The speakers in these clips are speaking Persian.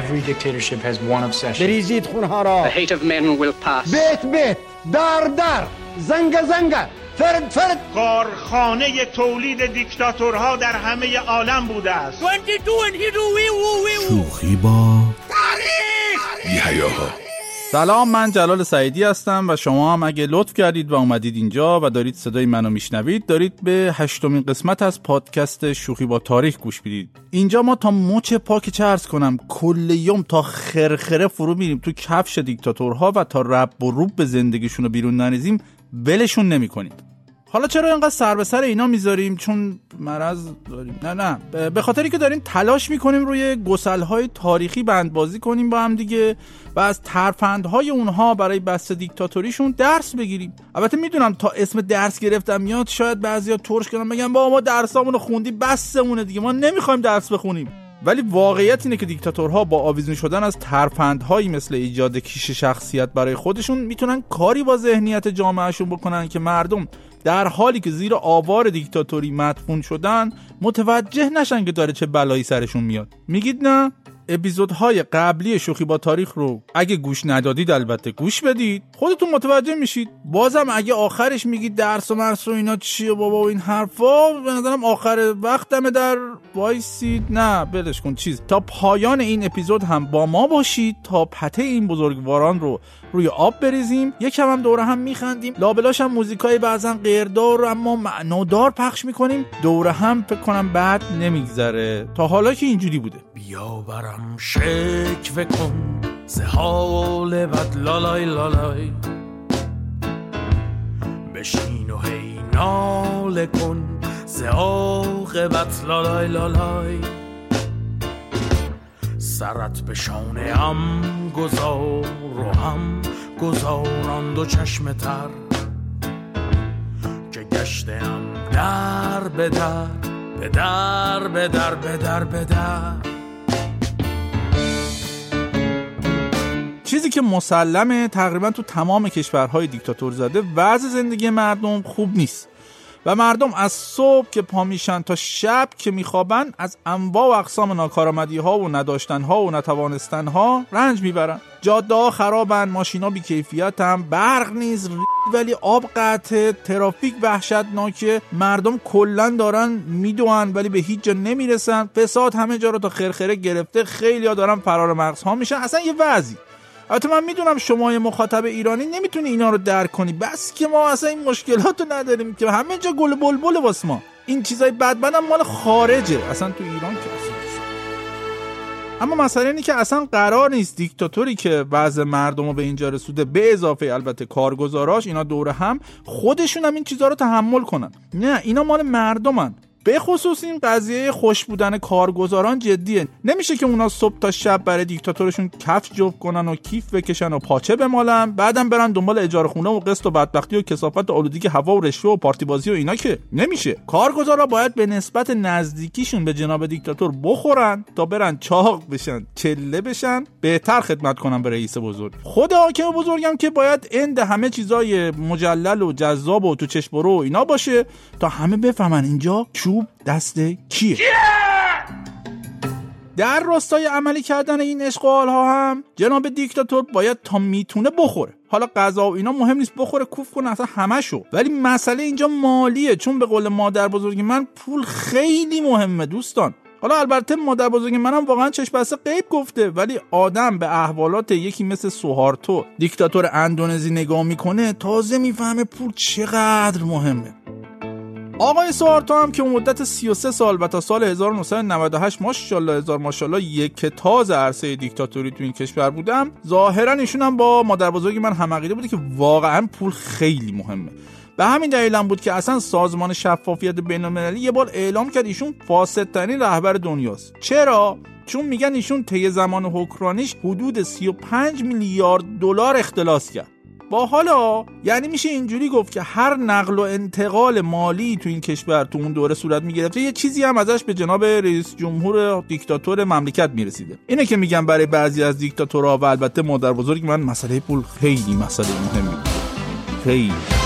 Every dictatorship has one obsession. بریزید خونها را. The hate of men will pass. بیت بیت در در. زنگ زنگ. فرد فرد. کارخانه تولید دیکتاتورها در همه عالم بوده است. شوخی با بیهیاها سلام من جلال سعیدی هستم و شما هم اگه لطف کردید و اومدید اینجا و دارید صدای منو میشنوید دارید به هشتمین قسمت از پادکست شوخی با تاریخ گوش می‌دید. اینجا ما تا مچ پاک چرز کنم کل یوم تا خرخره فرو میریم تو کفش دیکتاتورها و تا رب و روب به زندگیشون رو بیرون نریزیم ولشون نمی‌کنیم حالا چرا اینقدر سر به سر اینا می‌ذاریم؟ چون مرض داریم. نه نه. به خاطری که داریم تلاش می‌کنیم روی گسلهای تاریخی بندبازی کنیم با هم دیگه و از ترفندهای اونها برای بست دیکتاتوریشون درس بگیریم. البته می‌دونم تا اسم درس گرفتم میاد شاید بعضیا ترش کنن بگن با ما درسامون رو خوندی بسمونه دیگه. ما نمی‌خوایم درس بخونیم. ولی واقعیت اینه که دیکتاتورها با آویزون شدن از ترفندهایی مثل ایجاد کیش شخصیت برای خودشون می‌تونن کاری با ذهنیت جامعهشون بکنن که مردم در حالی که زیر آوار دیکتاتوری مدفون شدن متوجه نشن که داره چه بلایی سرشون میاد. میگید نه؟ اپیزودهای قبلی شوخی با تاریخ رو اگه گوش ندادید البته گوش بدید. خودتون متوجه میشید. بازم اگه آخرش میگید درس و مرس و اینا چیه بابا و این حرفا به نظرم آخر وقتمه در وایسید. نه بلش کن. چیز تا پایان این اپیزود هم با ما باشید تا پته این بزرگواران رو روی آب بریزیم یکم هم دوره هم میخندیم. لابلاش هم موزیکای بعضا غیردار اما معنادار پخش می‌کنیم. دوره هم فکر کنم بعد نمیگذره. تا حالا که اینجوری بوده. بیا برم شکوه کن. ز حال بد لالای لالای. بشین و هی ناله کن. ز عاقبت لالای لالای. سرت به شانه هم گذار و هم گذاران دو چشم تر. که گشتم در به در به در به در به در به در. چیزی که مسلمه تقریبا تو تمام کشورهای دیکتاتور زده وضع زندگی مردم خوب نیست. و مردم از صبح که پا میشن تا شب که میخوابن از انواع و اقسام ناکارآمدی ها و نداشتن ها و نتوانستن ها رنج می‌برن. جاده ها خرابن ماشینا بیکیفیت هم برق نیست ولی آب قطع ترافیک وحشتناکه مردم کلا دارن می‌دونن ولی به هیچ جا نمی‌رسن. فساد همه جا رو تا خرخره گرفته خیلی ها دارن فرار مغز ها میشن. اصلا یه وضعی. البته من می‌دونم شما مخاطب ایرانی نمی‌تونی اینا رو درک کنی. بس که ما اصلا این مشکلات رو نداریم که همه جا گل بلبل واسه ما. این چیزای بدبنم مال خارجه. اصلا تو ایران که اصلا اما مسئله اینه که اصلا قرار نیست دیکتاتوری که وضع مردم رو به اینجا رسوده به اضافه البته کارگزاراش اینا دوره هم خودشون هم این چیزها رو تحمل کنن. نه اینا مال مردمن. به خصوص این قضیه خوش بودن کارگزاران جدیه. نمیشه که اونا صبح تا شب برای دیکتاتورشون کف جب کنن و کیف بکشن و پاچه بمالن بعدم برن دنبال اجاره خونه و قسط و بدبختی و کسافت و آلودگی هوا و رشوه و پارتی بازی و اینا که نمیشه. کارگزارا باید به نسبت نزدیکیشون به جناب دیکتاتور بخورن تا برن چاق بشن چله بشن بهتر خدمت کنن به رئیس بزرگ. خود حاکم بزرگم که باید اند همه چیزای مجلل و جذاب و تو چشم و اینا باشه تا همه بفهمن اینجا چوب دست کیه؟ در راستای عملی کردن این اشغال ها هم جناب دیکتاتور باید تا می‌تونه بخوره. حالا غذا و اینا مهم نیست بخوره کوف کنه اصلا همشو. ولی مسئله اینجا مالیه چون به قول مادر بزرگی من پول خیلی مهمه دوستان. حالا البته مادر بزرگ منم واقعا چشم بسته غیب گفته ولی آدم به احوالات یکی مثل سوهارتو دیکتاتور اندونزی نگاه می‌کنه تازه می‌فهمه پول چقدر مهمه. آقای سوارتو هم که مدت 33 سال و تا سال 1998 ماشاءالله هزار ماشاءالله یک تاز عرصه دیکتاتوری تو این کشور بودم. ظاهرا ایشون هم با مادر بزرگ من هم عقیده بوده که واقعا پول خیلی مهمه. به همین دلیل هم بود که اصلا سازمان شفافیت بین‌المللی یه بار اعلام کرد ایشون فاسدترین رهبر دنیاست. چرا؟ چون میگن ایشون طی زمان حکمرانیش حدود 35 میلیارد دلار اختلاس کرد. با حالا یعنی میشه اینجوری گفت که هر نقل و انتقال مالی تو این کشور تو اون دوره صورت می‌گرفته یه چیزی هم ازش به جناب رئیس جمهور دیکتاتور مملکت می‌رسیده. اینه که میگم برای بعضی از دیکتاتورها و البته مادر بزرگ من مسئله پول خیلی مسئله مهمی. خیلی.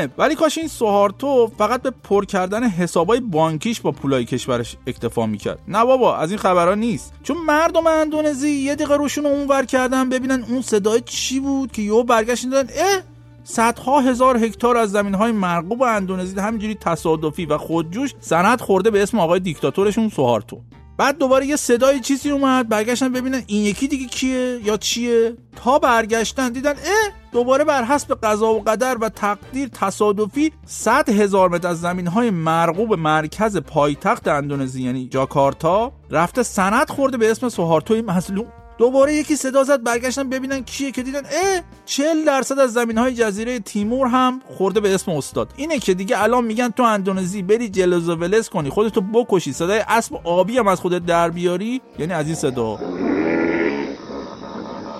مهمه. ولی کاش این سوهارتو فقط به پر کردن حسابای بانکیش با پولای کشورش اکتفا می‌کرد. نه بابا از این خبرها نیست. چون مردم اندونزی یه دقیقه روشون اونور کردن ببینن اون صدای چی بود که یهو برگشتن دادن اه! صدها هزار هکتار از زمین های مرغوب اندونزی همینجوری تصادفی و خودجوش سند خورده به اسم آقای دیکتاتورشون سوهارتو بعد دوباره یه صدای چیزی اومد برگشتن ببینن این یکی دیگه کیه یا چیه. تا برگشتن دیدن اه! دوباره بر حسب قضا و قدر و تقدیر تصادفی 100 هزار متر از زمین های مرغوب مرکز پایتخت اندونزی یعنی جاکارتا رفته سند خورده به اسم سوهارتوی مظلوم. دوباره یکی صدا زد برگشتن ببینن کیه که دیدن. اه 40 درصد از زمین های جزیره تیمور هم خورده به اسم استاد. اینه که دیگه الان میگن تو اندونزی بری جلوز و ولز کنی خودتو بکشی صدای اسب آبی هم از خودت در بیاری یعنی از این صدا.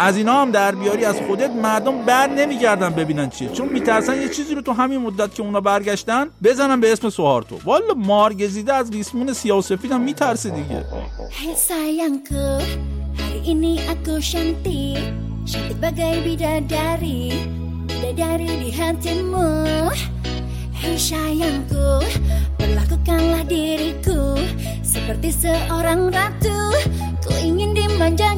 از اینا هم در بیاری از خودت مردم بر نمیگردن ببینن چیه. چون میترسن یه چیزی رو تو همین مدت که اونا برگشتن بزنن به اسم سوهارتو. والا مارگزیده از ریسمون سیاه و سفید هم میترسه دیگه. ini aku bagai bidadari Bidadari di hatimu Hei sayangku, perlakukanlah diriku Seperti seorang ratu Ku ingin dimanja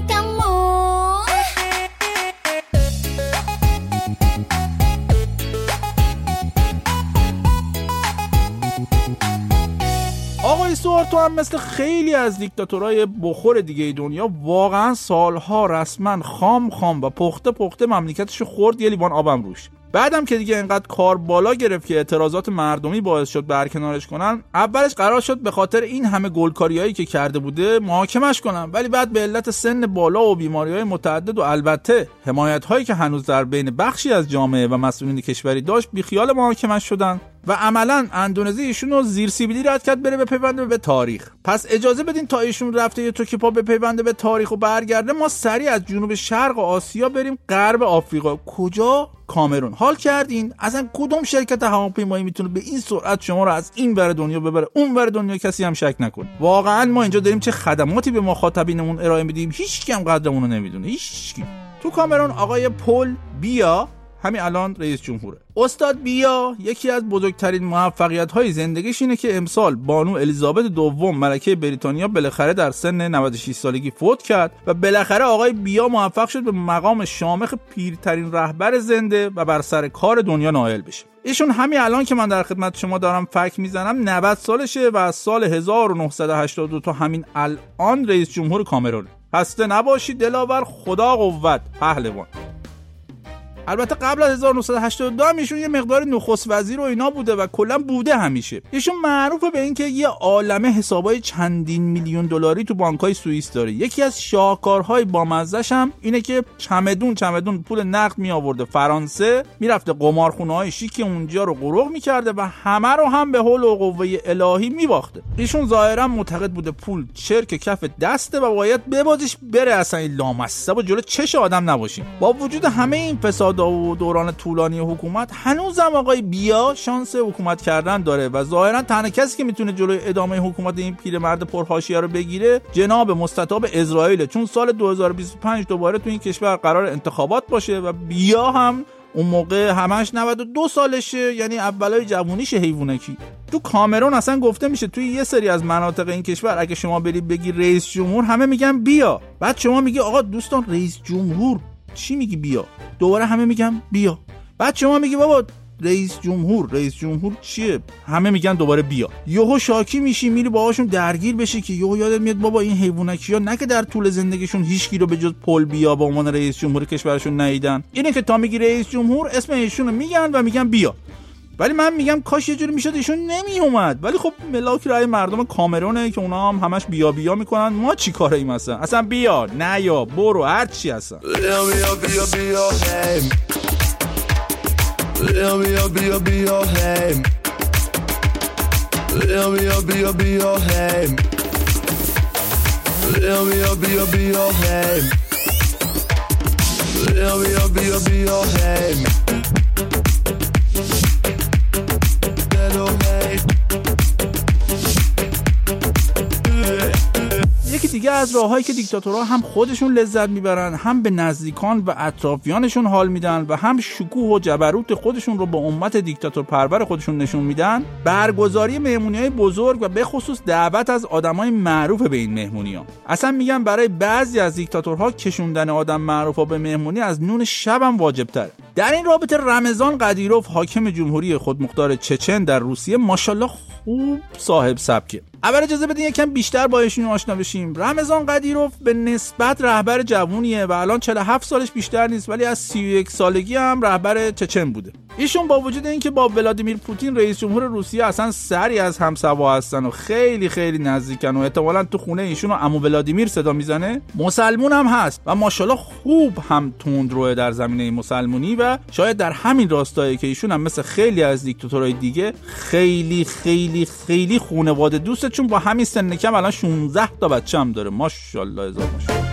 سوارتو هم مثل خیلی از دیکتاتورهای بخور دیگه دنیا. واقعا سالها رسما خام خام و پخته پخته مملکتش خورد یه لیوان آبم روش. بعدم که دیگه انقدر کار بالا گرفت که اعتراضات مردمی باعث شد برکنارش کنن اولش قرار شد به خاطر این همه گلکاریایی که کرده بوده محاکمش کنن. ولی بعد به علت سن بالا و بیماری های متعدد و البته حمایت هایی که هنوز در بین بخشی از جامعه و مسئولین کشوری داشت بیخیال محاکمش شدن. و عملا اندونزی ایشون زیر سیبیلی رد کرد بره به پیونده به تاریخ. پس اجازه بدین تا ایشون رفته یه تو که پا به پیونده به تاریخ و برگرده ما سریع از جنوب شرق آسیا بریم غرب آفریقا. کجا؟ کامرون. حال کردین؟ اصلا کدوم شرکت هواپیمایی می‌تونه به این سرعت شما رو از این ور دنیا ببره؟ اون ور دنیا کسی هم شک نکنه واقعا ما اینجا داریم چه خدماتی به مخاطبینمون ارائه میدیم؟ هیچ کم قدرمون رو نمی‌دونه. هیچ. تو کامرون آقای پل بیا. همین الان رئیس جمهوره. استاد بیا یکی از بزرگترین موفقیت های زندگیش اینه که امسال بانو الیزابت دوم ملکه بریتانیا بالاخره در سن 96 سالگی فوت کرد و بالاخره آقای بیا موفق شد به مقام شامخ پیرترین رهبر زنده و بر سر کار دنیا نائل بشه. ایشون همین الان که من در خدمت شما دارم فک می‌زنم 90 سالشه و از سال 1982 تا همین الان رئیس جمهور کامرون خسته نباشید دلاور خدا قوت پهلوان. البته قبل از 1982 هم ایشون یه مقدار نخست وزیر و اینا بوده و کلا بوده همیشه. ایشون معروفه به اینکه یه عالمه حسابای چندین میلیون دلاری تو بانکای سوئیس داره. یکی از شاهکارهای بامزش هم اینه که چمدون چمدون پول نقد می آورده فرانسه می‌رفته قمارخونه های شیک اونجا رو قروق می‌کرده و همه رو هم به حول و قوه الهی میباخته. ایشون ظاهرا معتقد بوده پول چرک کف دسته و باید ببازش بره اصلا این لامصب و جلو چش آدم نباشیم. با وجود همه این فساد و دوران طولانی حکومت هنوزم آقای بیا شانس حکومت کردن داره و ظاهرا تنها کسی که می‌تونه جلوی ادامه حکومت این پیرمرد پرحاشیه رو بگیره جناب مستطاب اسرائیل چون سال 2025 دوباره تو این کشور قرار انتخابات باشه و بیا هم اون موقع همش 92 سالشه یعنی اولای جوونیش حیوانکی تو کامرون اصلا گفته میشه توی یه سری از مناطق این کشور اگه شما بری بگی رئیس جمهور همه میگن بیا. بعد شما میگی آقا دوستان رئیس جمهور چی میگی بیا؟ دوباره همه میگن بیا. بعد شما میگی بابا رئیس جمهور رئیس جمهور چیه؟ همه میگن دوباره بیا. یهو شاکی میشی میری باهاشون درگیر بشی که یهو یادت میاد بابا این حیوانکی ها نه که در طول زندگیشون هیچ کی رو به جز پل بیا به عنوان رئیس جمهور کشورشون ندیدن. اینه که تا میگی رئیس جمهور اسم ایشون میگن و میگن بیا. ولی من میگم کاش یه جوری می‌شد ایشون نمی اومد ولی خب ملاک رای مردم کامرونه که اونا هم همش بیا بیا می‌کنن ما چی کاره ایم اصلا اصلا بیا نه یا برو هر چی هستن بیا بیا بیا بیا هیم بیا بیا بیا بیا هیم بیا بیا بیا بیا هیم بیا بیا بیا بیا هیم بیا بیا بیا بیا هیم دیگه از راههایی که دیکتاتورها هم خودشون لذت می‌برن هم به نزدیکان و اطرافیانشون حال میدن و هم شکوه و جبروت خودشون رو به امت دیکتاتور پرور خودشون نشون میدن برگزاری مهمونی های بزرگ و به خصوص دعوت از آدمای معروف به این مهمونی ها اصلا میگن برای بعضی از دیکتاتورها کشوندن آدم معروف به مهمونی از نون شبم واجب تره در این رابطه رمضان قدیروف حاکم جمهوری خودمختار چچن در روسیه ماشاءالله خوب صاحب سبکه. اول اجازه بدین یکم بیشتر با ایشون آشنا بشیم. رمضان قدیروف به نسبت رهبر جوونیه و الان 47 سالش بیشتر نیست ولی از 31 سالگی هم رهبر چچن بوده. ایشون با وجود اینکه با ولادیمیر پوتین رئیس جمهور روسیه اصلا سری از همسوا هستن و خیلی خیلی نزدیکن و احتمالا تو خونه ایشون رو عمو ولادیمیر صدا می‌زنه مسلمون هم هست و ماشاءالله خوب هم تندروه در زمینه مسلمونی و شاید در همین راستایی که ایشون هم مثل خیلی از دیکتاتورهای دیگه خیلی خیلی خیلی خونواده دوسته چون با همین سن کم الان 16 تا بچه هم داره. ماشاءالله هزار ماشاءالله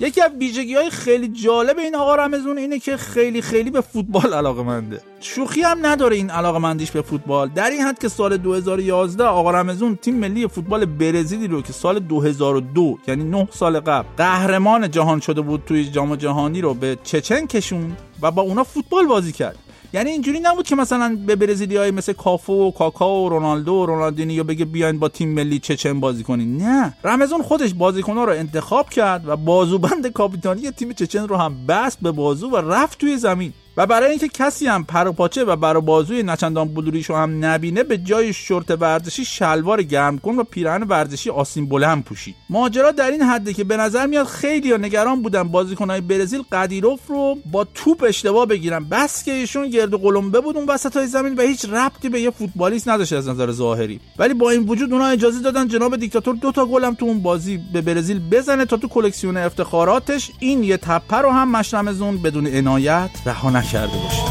یکی از ویژگی های خیلی جالب این آقا رمزون اینه که خیلی خیلی به فوتبال علاقه منده شوخی هم نداره این علاقه مندیش به فوتبال. در این حد که سال 2011 آقا رمزون تیم ملی فوتبال برزیلی رو که سال 2002 یعنی 9 سال قبل قهرمان جهان شده بود توی جام جهانی رو به چچن کشوند و با اونا فوتبال بازی کرد. یعنی اینجوری نبود که مثلا به برزیلیای مثل کافو و کاکا و رونالدو و رونالدینیو بگه بیاین با تیم ملی چچن بازی کنین. نه. رمزون خودش بازیکنها رو انتخاب کرد و بازوبند کاپیتانی تیم چچن رو هم بست به بازو و رفت توی زمین. و برای اینکه کسی هم پر و پاچه و بر بازوی نچندان بلوریشو هم نبینه به جای شورت ورزشی شلوار گرم کن و پیراهن ورزشی آسین بلند پوشید. ماجرا در این حده که به نظر میاد خیلی نگران بودن بازیکنهای برزیل قدیروف رو با توپ اشتباه بگیرن. بس که ایشون گرد قلمبه بود اون وسط های زمین و هیچ ربطی به یه فوتبالیست نداشت از نظر ظاهری. ولی با این وجود اونها اجازه دادن جناب دیکتاتور دو تا گل هم تو اون بازی به برزیل بزنه تا تو کلکسیون افتخاراتش این یه تپه رو هم مشرمزون بدون عنایت رها na Charda hoje.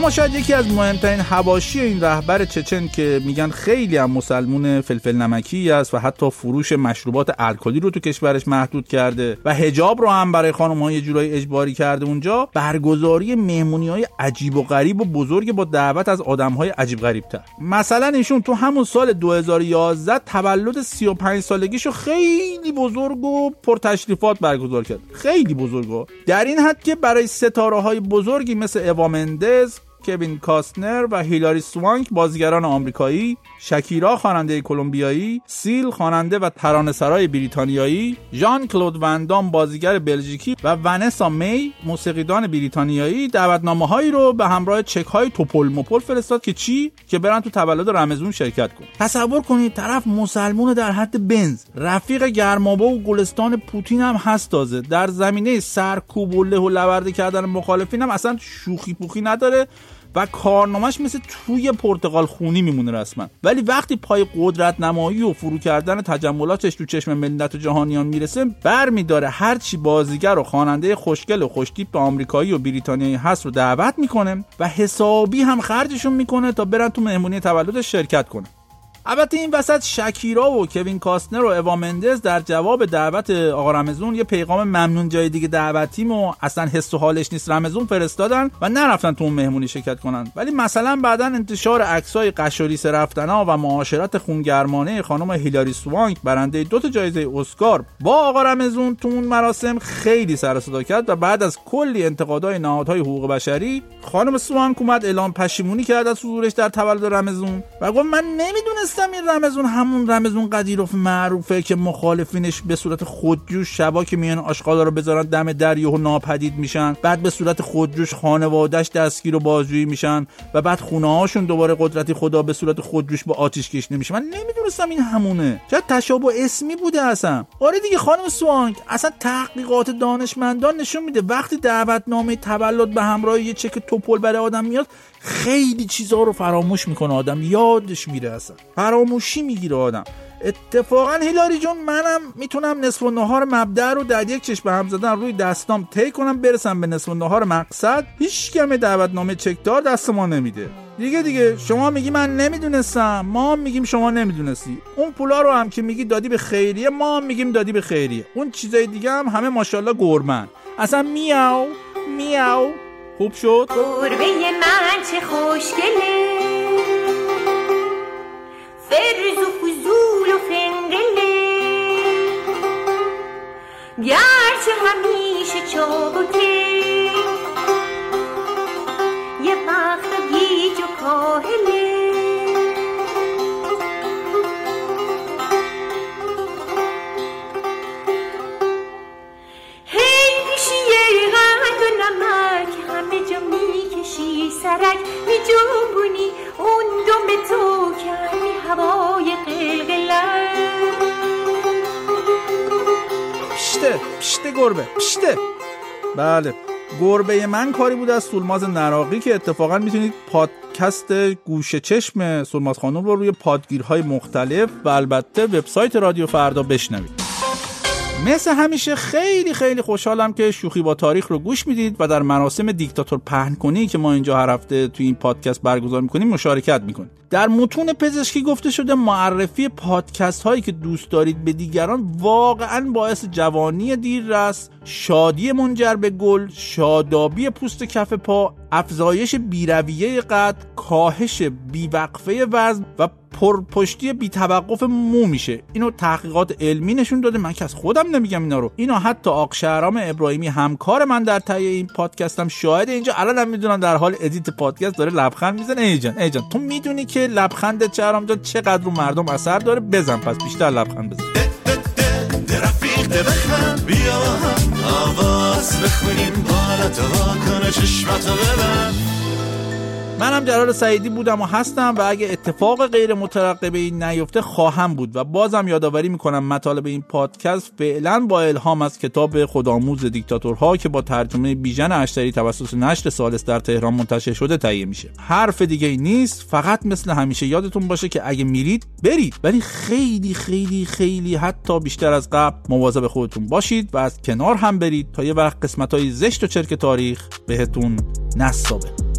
اما شاید یکی از مهمترین حواشی این رهبر چچن که میگن خیلی هم مسلمون فلفل نمکی است و حتی فروش مشروبات الکلی رو تو کشورش محدود کرده و حجاب رو هم برای خانم های جورایی اجباری کرده اونجا برگزاری مهمونی های عجیب و غریب و بزرگ با دعوت از آدم های عجیب غریب تر مثلا ایشون تو همون سال 2011 تولد 35 سالگیشو خیلی بزرگ و پرتشریفات برگزار کرد. خیلی بزرگ در این حد که برای ستاره های بزرگی مثل اوا مندز کوین کاستنر و هیلاری سوانک بازیگران آمریکایی، شکیرا خواننده کلمبیایی، سیل خواننده و ترانه‌سرای بریتانیایی، ژان کلود وندام بازیگر بلژیکی و ونسا می موسیقیدان بریتانیایی دعوتنامه‌هایی رو به همراه چک‌های توپل مپل فرستاد که چی؟ که برن تو تولد رمزون شرکت کن. تصور کنید طرف مسلمون در حد بنز رفیق گرمابه و گلستان پوتین هم هست تازه. در زمینه سرکوب و له و لورده کردن مخالفین هم اصلا شوخی پوخی نداره. و کارنامهش مثل توی پرتغال خونی میمونه رسما. ولی وقتی پای قدرت نمایی و فرو کردن تجملاتش تو چشم ملت و جهانیان می‌رسه بر میداره هرچی بازیگر و خواننده خوشگل و خوشتیپ آمریکایی و بریتانیایی هست رو دعوت می‌کنه و حسابی هم خرجشون می‌کنه تا برن تو مهمونی تولدش شرکت کنه. البته این وسط شکیرا و کوین کاستنر و اوا مندز در جواب دعوت آقا رمزون یه پیغام ممنون جای دیگه دعوتیم و اصلا حس و حالش نیست. رمزون فرستادن و نرفتن تو اون مهمونی شرکت کنن. ولی مثلا بعدا انتشار عکسای قشوریس رفتنا و معاشرت خونگرمانه خانم هیلاری سوانک برنده دو تا جایزه اسکار با آقا رمزون تو اون مراسم خیلی سر صدا کرد و بعد از کلی انتقادهای نهادهای حقوق بشری خانم سوانک اومد اعلام پشیمونی کرد از حضورش در تولد رمزون و گفت من نمی‌دونستم این رمزون همون رمزون قدیروف معروفه که مخالفینش به صورت خودجوش شبا که میان آشغالا رو بذارن دم دریاه و ناپدید میشن. بعد به صورت خودجوش خانوادهش دستگیر و بازجویی میشن و بعد خونه هاشون دوباره قدرتی خدا به صورت خودجوش با آتیش کش نمیشه من نمی‌دونستم این همونه. چرا تشابه اسمی بوده اصلا. آره دیگه خانم سوانگ اصلا تحقیقات دانشمندان نشون میده وقتی دعوتنامه تولد به همراه یه چک توپل برای آدم میاد خیلی چیزها رو فراموش می‌کنه آدم یادش میره اصلا. فراموشی می‌گیره آدم. اتفاقا هیلاری جون منم می‌تونم نصف و نهار مبدع رو در یک چشم هم زدن روی دستام طی کنم برسم به نصف و نهار مقصد. هیچ کم دعوتنامه چکدار دست ما نمیده. دیگه دیگه شما میگی من نمی‌دونستم. ما میگیم شما نمی‌دونستی. اون پولا رو هم که میگی دادی به خیریه ما میگیم دادی به خیریه. اون چیزای دیگه هم همه ماشاءالله گرمن. اصلا میاو میاو. خوب شد؟ گربه من چه خوشگله. فرز و فضول و فنگله. گرچه همیشه چابکه پشته پشته گربه پشته. بله گربه من کاری بود از سولماز نراقی که اتفاقا می‌تونید پادکست گوش چشم سولماز خانم رو روی پادگیرهای مختلف و البته وبسایت رادیو فردا بشنوید. مثل همیشه خیلی خیلی خوشحالم که شوخی با تاریخ رو گوش می‌دید و در مراسم دیکتاتور پهن کنی که ما اینجا هر هفته توی این پادکست برگزار می‌کنیم مشارکت می‌کنید در متون پزشکی گفته شده معرفی پادکست هایی که دوست دارید به دیگران واقعا باعث جوانی دیررس شادی منجر به گل شادابی پوست کف پا افزایش بیرویه قد کاهش بیوقفه وزن و پرپشتی بی توقف مو میشه. اینو تحقیقات علمی نشون داده. من که از خودم نمیگم اینا رو. اینو حتی آق شهرام ابراهیمی همکار من در تهیه این پادکستم شاهد اینجا. الانم می‌دونم در حال edit پادکست داره لبخند می‌زنه. ای جان ای جان تو می‌دونی که لبخند شهرام جان چقدر رو مردم اثر داره. بزن پس بیشتر لبخند بزن. رفیق بخند بیا آواز بخونیم. بالا تو کنه چشمتو ببند. منم جلال سعیدی بودم و هستم و اگه اتفاق غیر مترقبه این نیفته خواهم بود و بازم یادآوری می‌کنم مطالب این پادکست فعلا با الهام از کتاب خودآموز دیکتاتورها که با ترجمه بیژن اشتری توسط نشر سالس در تهران منتشر شده تهیه میشه. حرف دیگه ای نیست فقط مثل همیشه یادتون باشه که اگه میرید برید. ولی خیلی خیلی خیلی حتی بیشتر از قبل مواظب خودتون باشید و از کنار هم برید تا یه وقت قسمت های زشت و چرک تاریخ بهتون نصابه